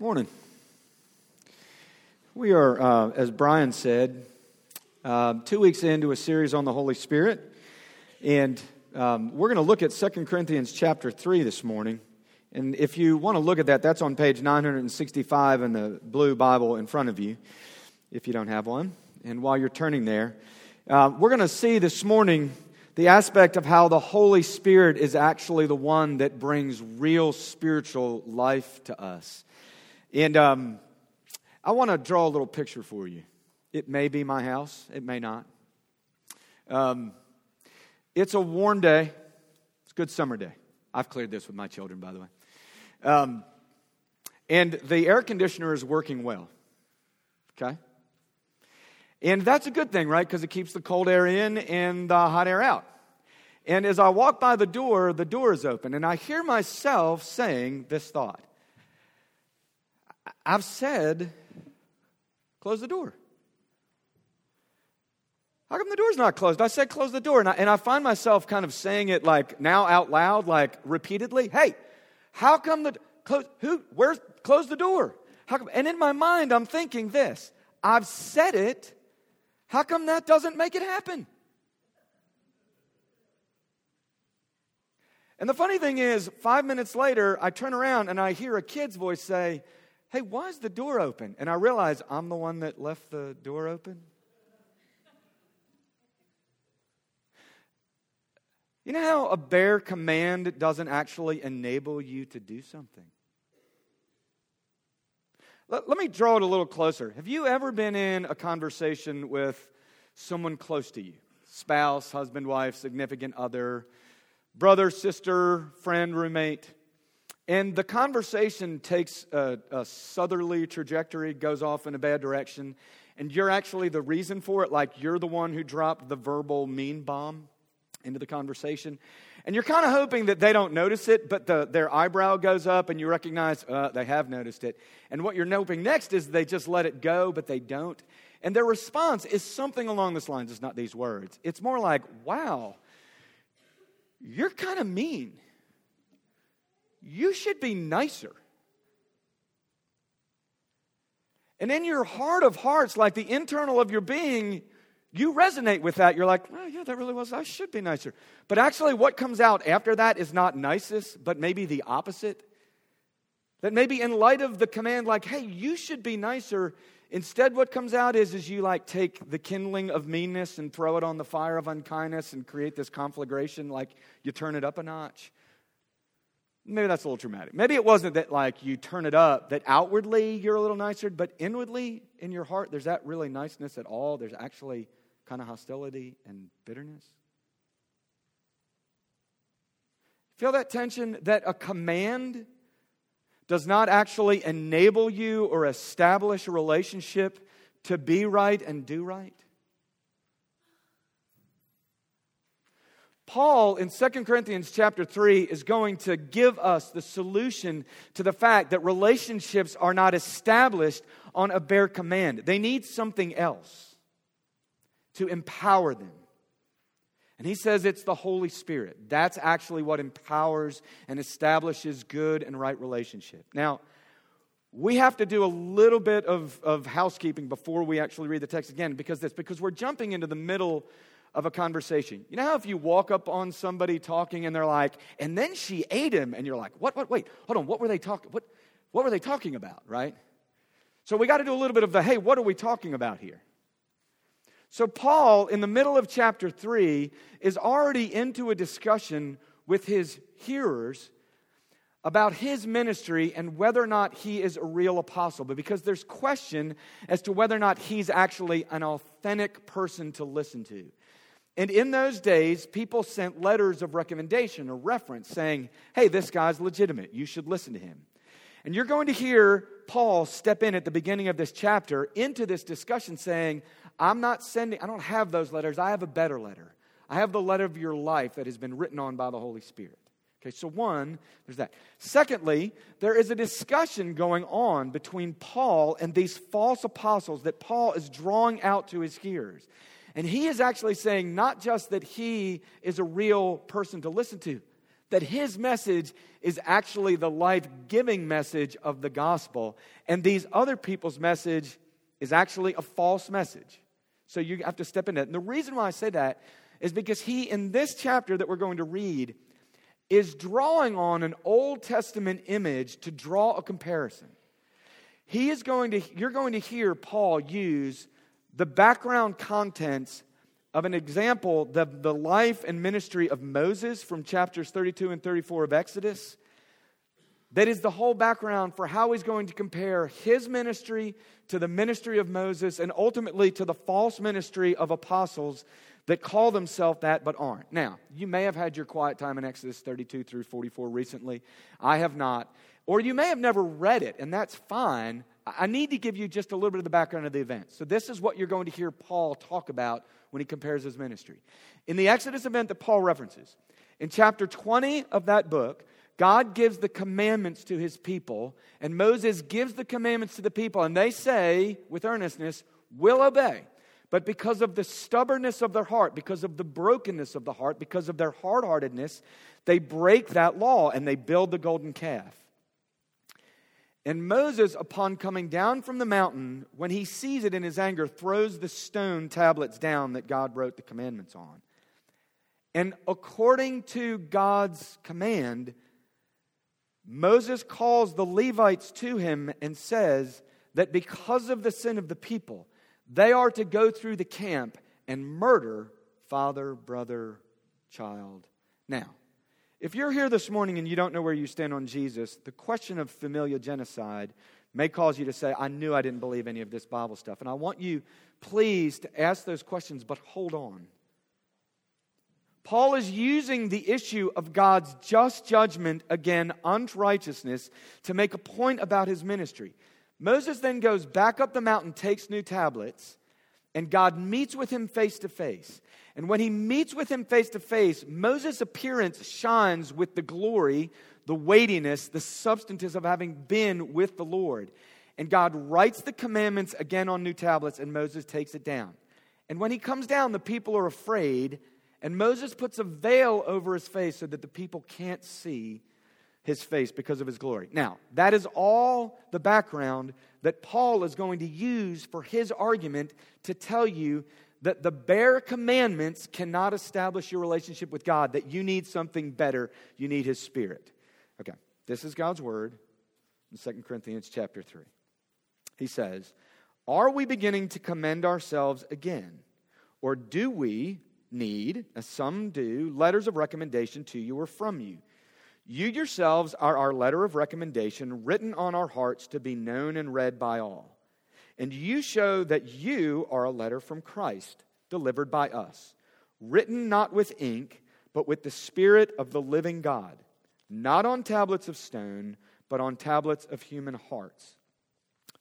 Morning. We are, uh, as Brian said, uh, two weeks into a series on the Holy Spirit, and um, we're going to look at 2 Corinthians chapter 3 this morning. And if you want to look at that, that's on page 965 in the blue Bible in front of you, if you don't have one. And while you're turning there, uh, we're going to see this morning the aspect of how the Holy Spirit is actually the one that brings real spiritual life to us. And um, I want to draw a little picture for you. It may be my house, it may not. Um, it's a warm day. It's a good summer day. I've cleared this with my children, by the way. Um, and the air conditioner is working well. Okay? And that's a good thing, right? Because it keeps the cold air in and the hot air out. And as I walk by the door, the door is open, and I hear myself saying this thought I've said, close the door. How come the door's not closed? I said, close the door. And I, and I find myself kind of saying it like now out loud, like repeatedly. Hey, how come the, close, who, where's, close the door? How come, and in my mind, I'm thinking this I've said it. How come that doesn't make it happen? And the funny thing is, five minutes later, I turn around and I hear a kid's voice say, Hey, why is the door open? And I realize I'm the one that left the door open. You know how a bare command doesn't actually enable you to do something? Let, let, me draw it a little closer. Have you ever been in a conversation with someone close to you? Spouse, husband, wife, significant other, brother, sister, friend, roommate? And the conversation takes a, a, southerly trajectory, goes off in a bad direction, and you're actually the reason for it, like you're the one who dropped the verbal mean bomb into the conversation. And you're kind of hoping that they don't notice it, but the, their eyebrow goes up and you recognize uh, they have noticed it. And what you're hoping next is they just let it go, but they don't. And their response is something along this lines. It's not these words. It's more like, wow, you're kind of mean you should be nicer. And in your heart of hearts, like the internal of your being, you resonate with that. You're like, oh, yeah, that really was, I should be nicer. But actually, what comes out after that is not nicest, but maybe the opposite. That maybe in light of the command, like, hey, you should be nicer, instead what comes out is, is you like take the kindling of meanness and throw it on the fire of unkindness and create this conflagration, like you turn it up a notch. Maybe that's a little dramatic. Maybe it wasn't that like you turn it up, that outwardly you're a little nicer, but inwardly in your heart, there's that really niceness at all. There's actually kind of hostility and bitterness. Feel that tension that a command does not actually enable you or establish a relationship to be right and do right? Paul in 2 Corinthians chapter 3 is going to give us the solution to the fact that relationships are not established on a bare command. They need something else to empower them. And he says it's the Holy Spirit. That's actually what empowers and establishes good and right relationship. Now, we have to do a little bit of, of housekeeping before we actually read the text again because this because we're jumping into the middle of a conversation. You know how if you walk up on somebody talking and they're like, and then she ate him, and you're like, what, what, wait, hold on, what were they talking, what, what were they talking about, right? So we got to do a little bit of the, hey, what are we talking about here? So Paul, in the middle of chapter 3, is already into a discussion with his hearers about his ministry and whether or not he is a real apostle, but because there's question as to whether or not he's actually an authentic person to listen to. And in those days, people sent letters of recommendation or reference saying, hey, this guy's legitimate. You should listen to him. And you're going to hear Paul step in at the beginning of this chapter into this discussion saying, I'm not sending, I don't have those letters. I have a better letter. I have the letter of your life that has been written on by the Holy Spirit. Okay, so one, there's that. Secondly, there is a discussion going on between Paul and these false apostles that Paul is drawing out to his hearers. And he is actually saying not just that he is a real person to listen to, that his message is actually the life giving message of the gospel, and these other people's message is actually a false message. So you have to step in it. And the reason why I say that is because he, in this chapter that we're going to read, is drawing on an Old Testament image to draw a comparison. He is going to, you're going to hear Paul use the background contents of an example, the, the life and ministry of Moses from chapters 32 and 34 of Exodus. That is the whole background for how he's going to compare his ministry to the ministry of Moses and ultimately to the false ministry of apostles that call themselves that but aren't. Now, you may have had your quiet time in Exodus 32 through 44 recently. I have not. Or you may have never read it, and that's fine. I need to give you just a little bit of the background of the event. So, this is what you're going to hear Paul talk about when he compares his ministry. In the Exodus event that Paul references, in chapter 20 of that book, God gives the commandments to his people, and Moses gives the commandments to the people, and they say with earnestness, We'll obey. But because of the stubbornness of their heart, because of the brokenness of the heart, because of their hard heartedness, they break that law and they build the golden calf. And Moses, upon coming down from the mountain, when he sees it in his anger, throws the stone tablets down that God wrote the commandments on. And according to God's command, Moses calls the Levites to him and says that because of the sin of the people, they are to go through the camp and murder father, brother, child. Now, if you're here this morning and you don't know where you stand on Jesus, the question of familial genocide may cause you to say, I knew I didn't believe any of this Bible stuff. And I want you, please, to ask those questions, but hold on. Paul is using the issue of God's just judgment again, unrighteousness, to make a point about his ministry. Moses then goes back up the mountain, takes new tablets, and God meets with him face to face. And when he meets with him face to face, Moses' appearance shines with the glory, the weightiness, the substance of having been with the Lord. And God writes the commandments again on new tablets, and Moses takes it down. And when he comes down, the people are afraid, and Moses puts a veil over his face so that the people can't see his face because of his glory. Now, that is all the background that Paul is going to use for his argument to tell you that the bare commandments cannot establish your relationship with God, that you need something better. You need his spirit. Okay, this is God's word in 2 Corinthians chapter 3. He says, Are we beginning to commend ourselves again? Or do we need, as some do, letters of recommendation to you or from you? You yourselves are our letter of recommendation, written on our hearts to be known and read by all. And you show that you are a letter from Christ, delivered by us, written not with ink, but with the Spirit of the living God, not on tablets of stone, but on tablets of human hearts.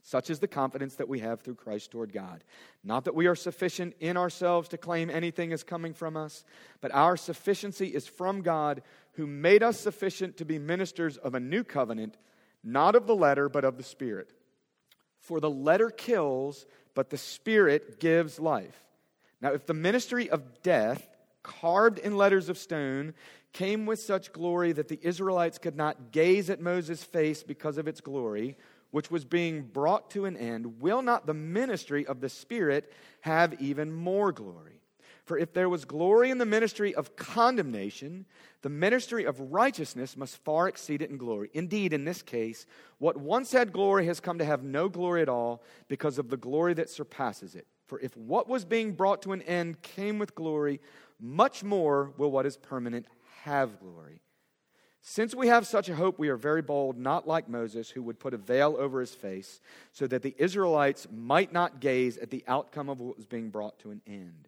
Such is the confidence that we have through Christ toward God. Not that we are sufficient in ourselves to claim anything is coming from us, but our sufficiency is from God, who made us sufficient to be ministers of a new covenant, not of the letter, but of the Spirit. For the letter kills, but the Spirit gives life. Now, if the ministry of death, carved in letters of stone, came with such glory that the Israelites could not gaze at Moses' face because of its glory, which was being brought to an end, will not the ministry of the Spirit have even more glory? For if there was glory in the ministry of condemnation, the ministry of righteousness must far exceed it in glory. Indeed, in this case, what once had glory has come to have no glory at all because of the glory that surpasses it. For if what was being brought to an end came with glory, much more will what is permanent have glory. Since we have such a hope, we are very bold, not like Moses, who would put a veil over his face, so that the Israelites might not gaze at the outcome of what was being brought to an end.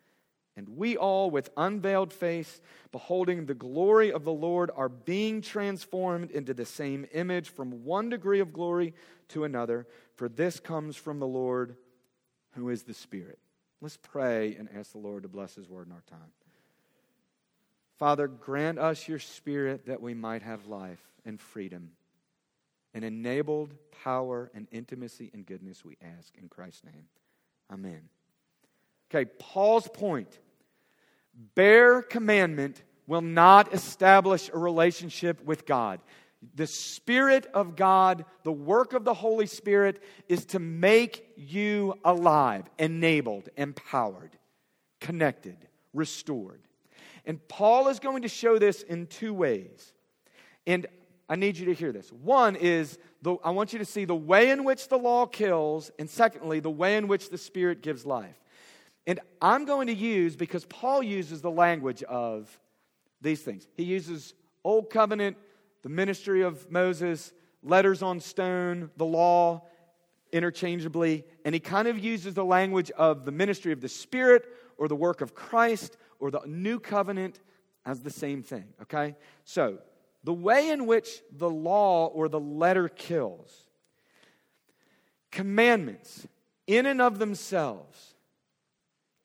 And we all, with unveiled face, beholding the glory of the Lord, are being transformed into the same image from one degree of glory to another. For this comes from the Lord, who is the Spirit. Let's pray and ask the Lord to bless His word in our time. Father, grant us your Spirit that we might have life and freedom and enabled power and intimacy and goodness, we ask in Christ's name. Amen. Okay, Paul's point bare commandment will not establish a relationship with God. The Spirit of God, the work of the Holy Spirit, is to make you alive, enabled, empowered, connected, restored. And Paul is going to show this in two ways. And I need you to hear this. One is the, I want you to see the way in which the law kills, and secondly, the way in which the Spirit gives life. And I'm going to use, because Paul uses the language of these things. He uses Old Covenant, the ministry of Moses, letters on stone, the law interchangeably, and he kind of uses the language of the ministry of the Spirit or the work of Christ or the new covenant as the same thing, okay? So, the way in which the law or the letter kills, commandments in and of themselves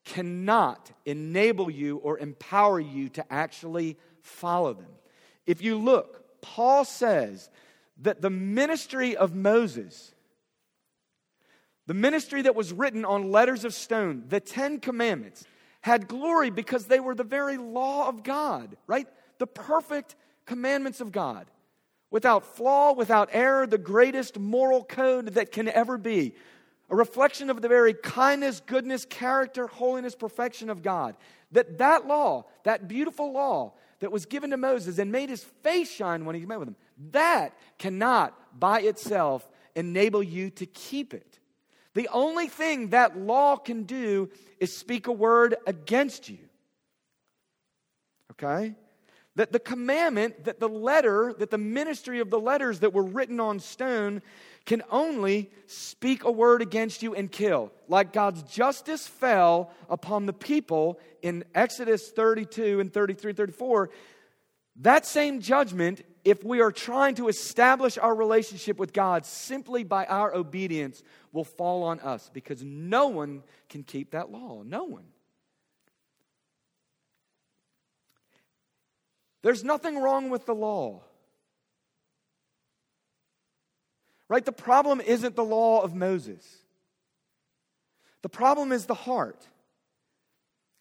cannot enable you or empower you to actually follow them. If you look, Paul says that the ministry of Moses, the ministry that was written on letters of stone, the Ten Commandments, had glory because they were the very law of God, right? The perfect commandments of God. Without flaw, without error, the greatest moral code that can ever be a reflection of the very kindness, goodness, character, holiness, perfection of God. That that law, that beautiful law that was given to Moses and made his face shine when he met with him, that cannot by itself enable you to keep it. The only thing that law can do is speak a word against you. Okay? That the commandment, that the letter, that the ministry of the letters that were written on stone can only speak a word against you and kill. Like God's justice fell upon the people in Exodus 32 and 33, and 34, that same judgment, if we are trying to establish our relationship with God simply by our obedience, will fall on us because no one can keep that law. No one. There's nothing wrong with the law. Right? The problem isn't the law of Moses. The problem is the heart.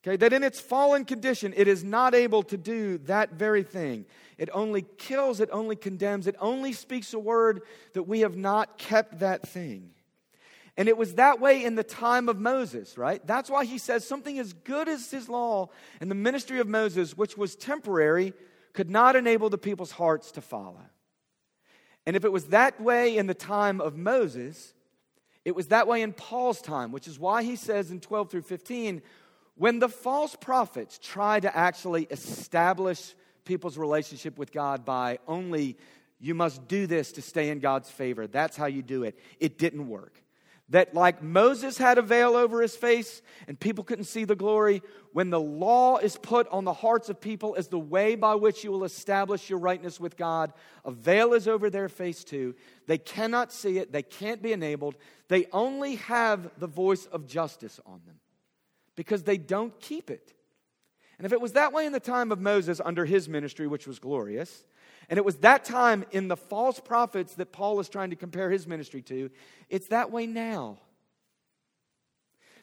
Okay, that in its fallen condition, it is not able to do that very thing. It only kills, it only condemns, it only speaks a word that we have not kept that thing. And it was that way in the time of Moses, right? That's why he says something as good as his law and the ministry of Moses, which was temporary, could not enable the people's hearts to follow. And if it was that way in the time of Moses, it was that way in Paul's time, which is why he says in 12 through 15, when the false prophets tried to actually establish people's relationship with God by only you must do this to stay in God's favor, that's how you do it, it didn't work that like Moses had a veil over his face and people couldn't see the glory, when the law is put on the hearts of people as the way by which you will establish your rightness with God, a veil is over their face too. They cannot see it, they can't be enabled. They only have the voice of justice on them because they don't keep it. And if it was that way in the time of Moses under his ministry, which was glorious, and it was that time in the false prophets that Paul is trying to compare his ministry to. It's that way now.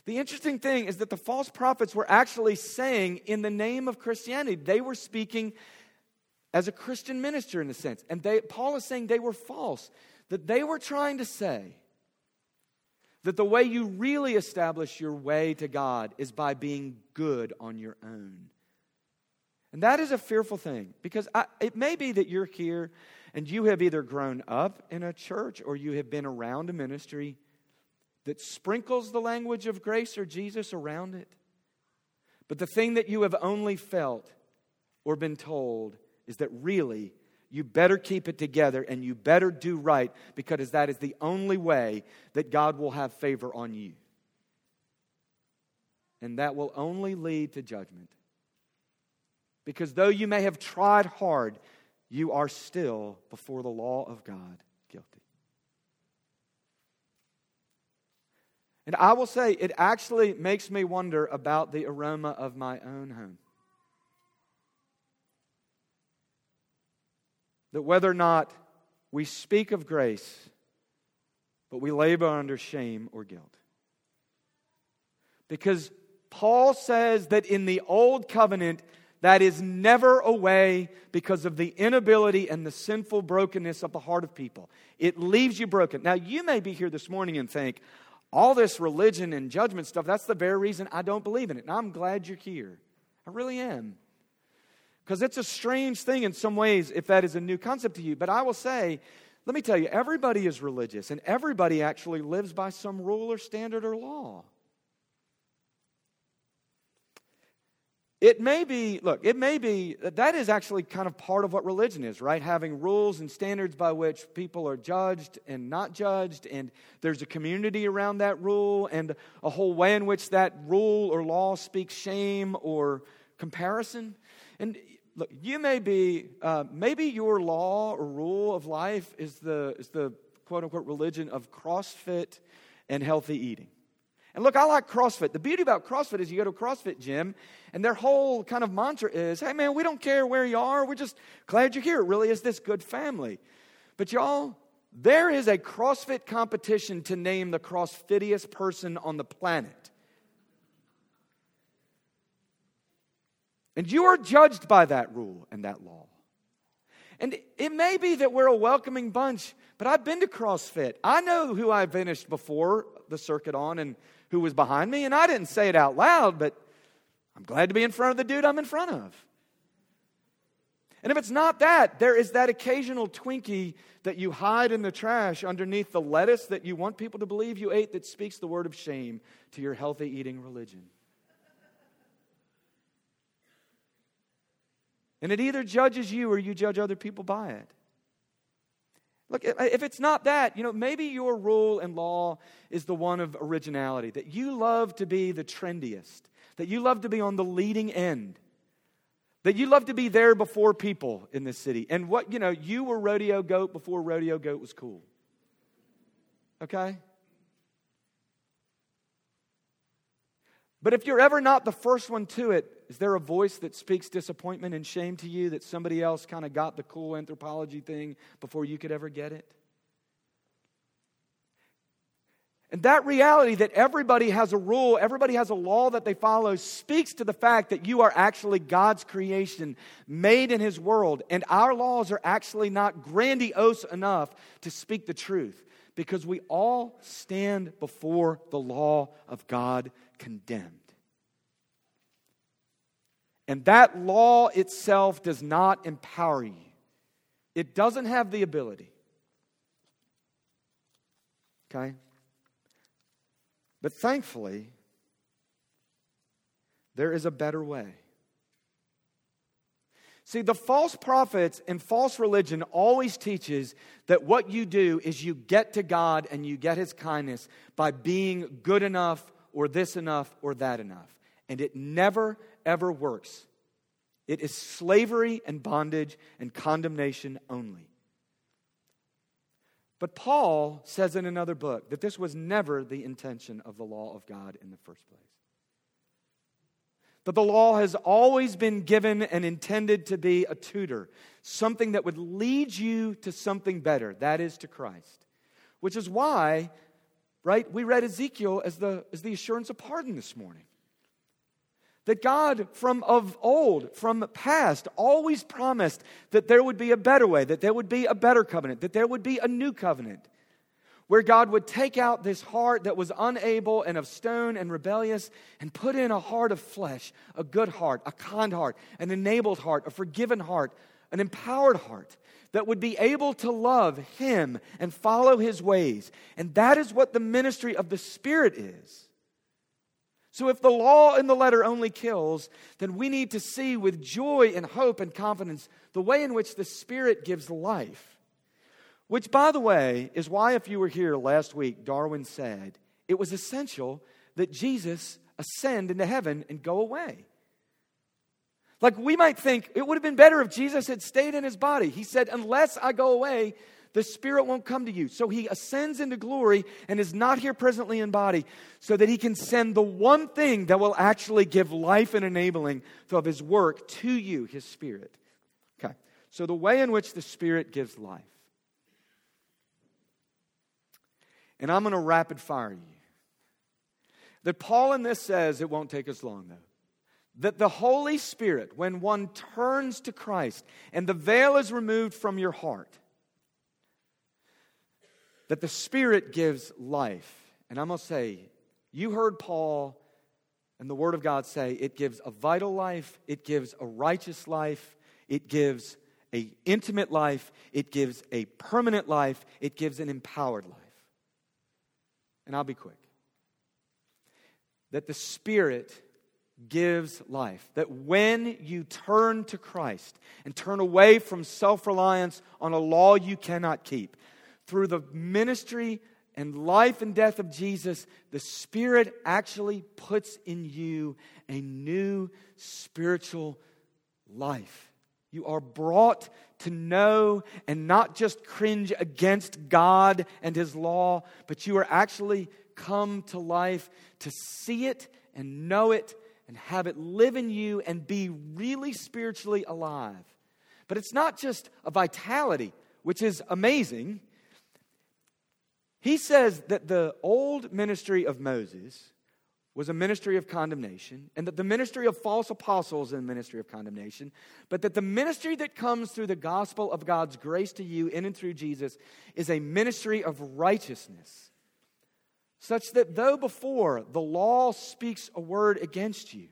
The interesting thing is that the false prophets were actually saying, in the name of Christianity, they were speaking as a Christian minister in a sense. And they, Paul is saying they were false, that they were trying to say that the way you really establish your way to God is by being good on your own. And that is a fearful thing because I, it may be that you're here and you have either grown up in a church or you have been around a ministry that sprinkles the language of grace or Jesus around it. But the thing that you have only felt or been told is that really you better keep it together and you better do right because that is the only way that God will have favor on you. and that will only lead to judgment. Because though you may have tried hard, you are still, before the law of God, guilty. And I will say, it actually makes me wonder about the aroma of my own home. That whether or not we speak of grace, but we labor under shame or guilt. Because Paul says that in the old covenant, that is never away because of the inability and the sinful brokenness of the heart of people. It leaves you broken. Now, you may be here this morning and think, all this religion and judgment stuff, that's the very reason I don't believe in it. And I'm glad you're here. I really am. Because it's a strange thing in some ways if that is a new concept to you. But I will say, let me tell you, everybody is religious, and everybody actually lives by some rule or standard or law. It may be, look, it may be, that is actually kind of part of what religion is, right? Having rules and standards by which people are judged and not judged, and there's a community around that rule, and a whole way in which that rule or law speaks shame or comparison. And look, you may be, uh, maybe your law or rule of life is the, is the quote unquote religion of CrossFit and healthy eating. And look, I like CrossFit. The beauty about CrossFit is you go to a CrossFit gym, and their whole kind of mantra is hey, man, we don't care where you are. We're just glad you're here. It really is this good family. But y'all, there is a CrossFit competition to name the CrossFitiest person on the planet. And you are judged by that rule and that law. And it may be that we're a welcoming bunch, but I've been to CrossFit. I know who I finished before the circuit on and who was behind me, and I didn't say it out loud, but I'm glad to be in front of the dude I'm in front of. And if it's not that, there is that occasional Twinkie that you hide in the trash underneath the lettuce that you want people to believe you ate that speaks the word of shame to your healthy eating religion. And it either judges you or you judge other people by it. Look, if it's not that, you know, maybe your rule and law is the one of originality, that you love to be the trendiest, that you love to be on the leading end, that you love to be there before people in this city. And what, you know, you were rodeo goat before rodeo goat was cool. Okay? But if you're ever not the first one to it, is there a voice that speaks disappointment and shame to you that somebody else kind of got the cool anthropology thing before you could ever get it? And that reality that everybody has a rule, everybody has a law that they follow, speaks to the fact that you are actually God's creation, made in His world. And our laws are actually not grandiose enough to speak the truth because we all stand before the law of God condemned. And that law itself does not empower you, it doesn't have the ability. Okay? But thankfully, there is a better way. See, the false prophets and false religion always teaches that what you do is you get to God and you get his kindness by being good enough or this enough or that enough. And it never ever works. It is slavery and bondage and condemnation only. But Paul says in another book that this was never the intention of the law of God in the first place. That the law has always been given and intended to be a tutor, something that would lead you to something better, that is to Christ. Which is why, right, we read Ezekiel as the, as the assurance of pardon this morning. That God from of old, from past, always promised that there would be a better way, that there would be a better covenant, that there would be a new covenant, where God would take out this heart that was unable and of stone and rebellious and put in a heart of flesh, a good heart, a kind heart, an enabled heart, a forgiven heart, an empowered heart that would be able to love Him and follow His ways. And that is what the ministry of the Spirit is. So, if the law in the letter only kills, then we need to see with joy and hope and confidence the way in which the Spirit gives life. Which, by the way, is why, if you were here last week, Darwin said it was essential that Jesus ascend into heaven and go away. Like we might think it would have been better if Jesus had stayed in his body. He said, Unless I go away, the Spirit won't come to you. So he ascends into glory and is not here presently in body so that he can send the one thing that will actually give life and enabling of his work to you, his Spirit. Okay, so the way in which the Spirit gives life. And I'm going to rapid fire you. That Paul in this says, it won't take us long though that the Holy Spirit, when one turns to Christ and the veil is removed from your heart, that the Spirit gives life. And I'm going to say, you heard Paul and the Word of God say it gives a vital life, it gives a righteous life, it gives a intimate life, it gives a permanent life, it gives an empowered life. And I'll be quick. That the Spirit gives life. That when you turn to Christ and turn away from self reliance on a law you cannot keep, through the ministry and life and death of Jesus, the Spirit actually puts in you a new spiritual life. You are brought to know and not just cringe against God and His law, but you are actually come to life to see it and know it and have it live in you and be really spiritually alive. But it's not just a vitality, which is amazing. He says that the old ministry of Moses was a ministry of condemnation, and that the ministry of false apostles is a ministry of condemnation, but that the ministry that comes through the gospel of God's grace to you in and through Jesus is a ministry of righteousness, such that though before the law speaks a word against you,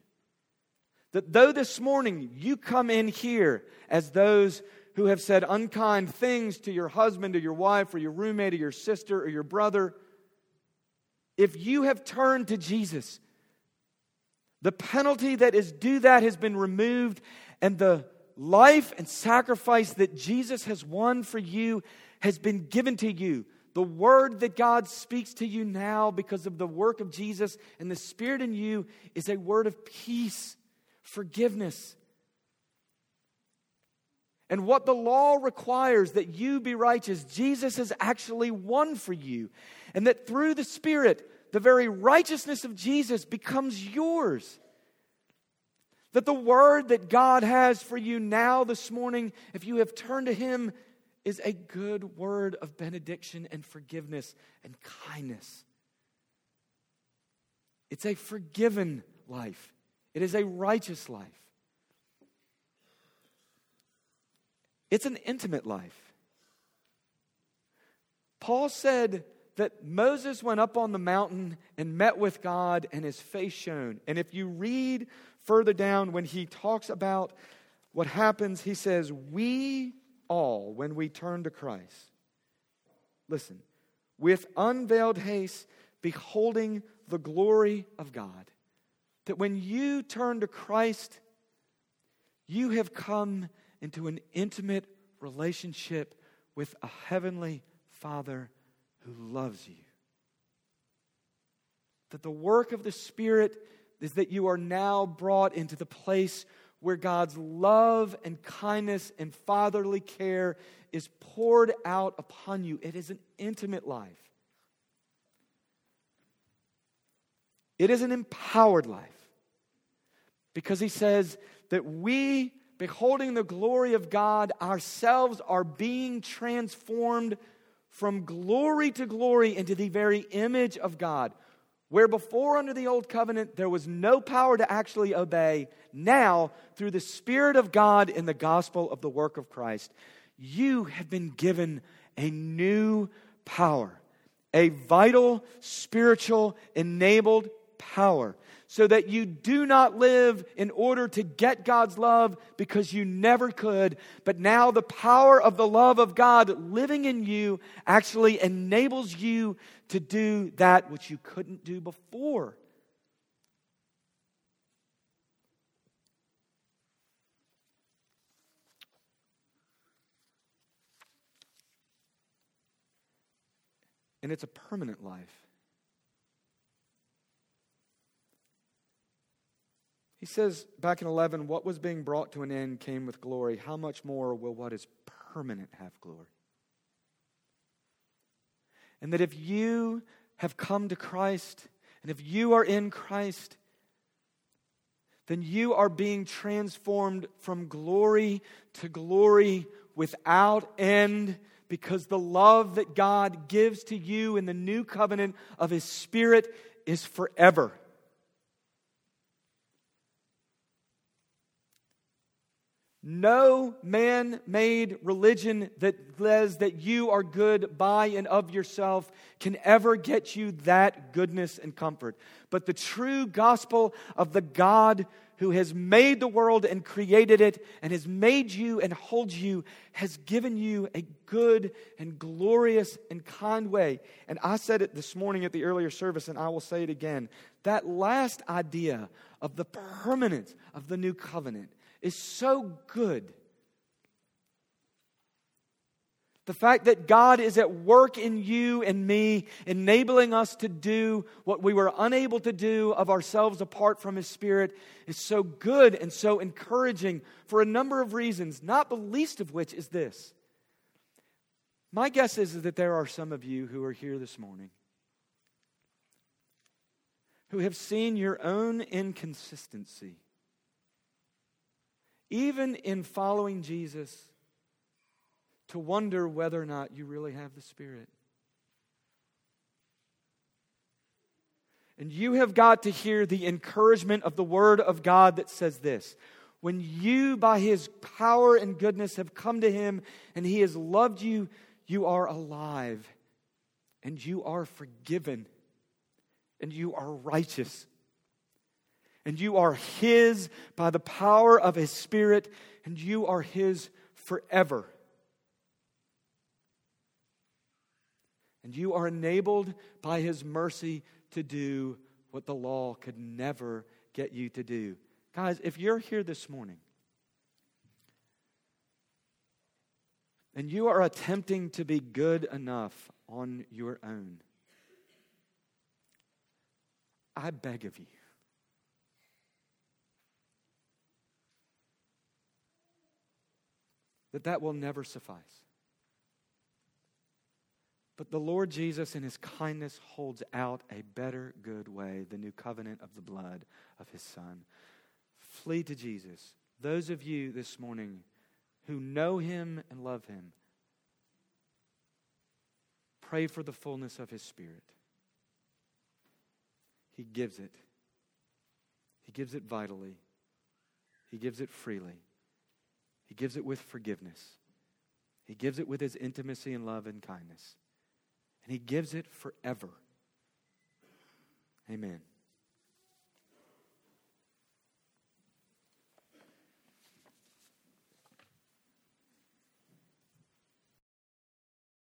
that though this morning you come in here as those who have said unkind things to your husband or your wife or your roommate or your sister or your brother, if you have turned to Jesus, the penalty that is due that has been removed, and the life and sacrifice that Jesus has won for you has been given to you. The word that God speaks to you now because of the work of Jesus and the Spirit in you is a word of peace, forgiveness, and what the law requires that you be righteous, Jesus has actually won for you. And that through the Spirit, the very righteousness of Jesus becomes yours. That the word that God has for you now this morning, if you have turned to Him, is a good word of benediction and forgiveness and kindness. It's a forgiven life, it is a righteous life. It's an intimate life. Paul said that Moses went up on the mountain and met with God, and his face shone. And if you read further down, when he talks about what happens, he says, We all, when we turn to Christ, listen, with unveiled haste, beholding the glory of God. That when you turn to Christ, you have come into an intimate relationship with a heavenly Father who loves you. That the work of the Spirit is that you are now brought into the place where God's love and kindness and fatherly care is poured out upon you. It is an intimate life, it is an empowered life. Because he says that we beholding the glory of God, ourselves are being transformed from glory to glory into the very image of God. Where before, under the old covenant, there was no power to actually obey, now, through the Spirit of God in the gospel of the work of Christ, you have been given a new power, a vital, spiritual, enabled power so that you do not live in order to get God's love because you never could. But now the power of the love of God living in you actually enables you to do that which you couldn't do before. And it's a permanent life. He says back in 11, what was being brought to an end came with glory. How much more will what is permanent have glory? And that if you have come to Christ, and if you are in Christ, then you are being transformed from glory to glory without end because the love that God gives to you in the new covenant of His Spirit is forever. No man made religion that says that you are good by and of yourself can ever get you that goodness and comfort. But the true gospel of the God who has made the world and created it and has made you and holds you has given you a good and glorious and kind way. And I said it this morning at the earlier service, and I will say it again. That last idea of the permanence of the new covenant is so good. The fact that God is at work in you and me, enabling us to do what we were unable to do of ourselves apart from His Spirit, is so good and so encouraging for a number of reasons, not the least of which is this. My guess is that there are some of you who are here this morning who have seen your own inconsistency even in following Jesus, to wonder whether or not you really have the Spirit. And you have got to hear the encouragement of the Word of God that says this When you, by His power and goodness, have come to Him and He has loved you, you are alive and you are forgiven and you are righteous and you are His by the power of His Spirit, and you are His forever. And you are enabled by His mercy to do what the law could never get you to do. Guys, if you're here this morning and you are attempting to be good enough on your own, I beg of you that that will never suffice. But the Lord Jesus, in his kindness, holds out a better, good way the new covenant of the blood of his Son. Flee to Jesus. Those of you this morning who know him and love him, pray for the fullness of his Spirit. He gives it, he gives it vitally, he gives it freely. He gives it with forgiveness. He gives it with his intimacy and love and kindness. And he gives it forever. Amen.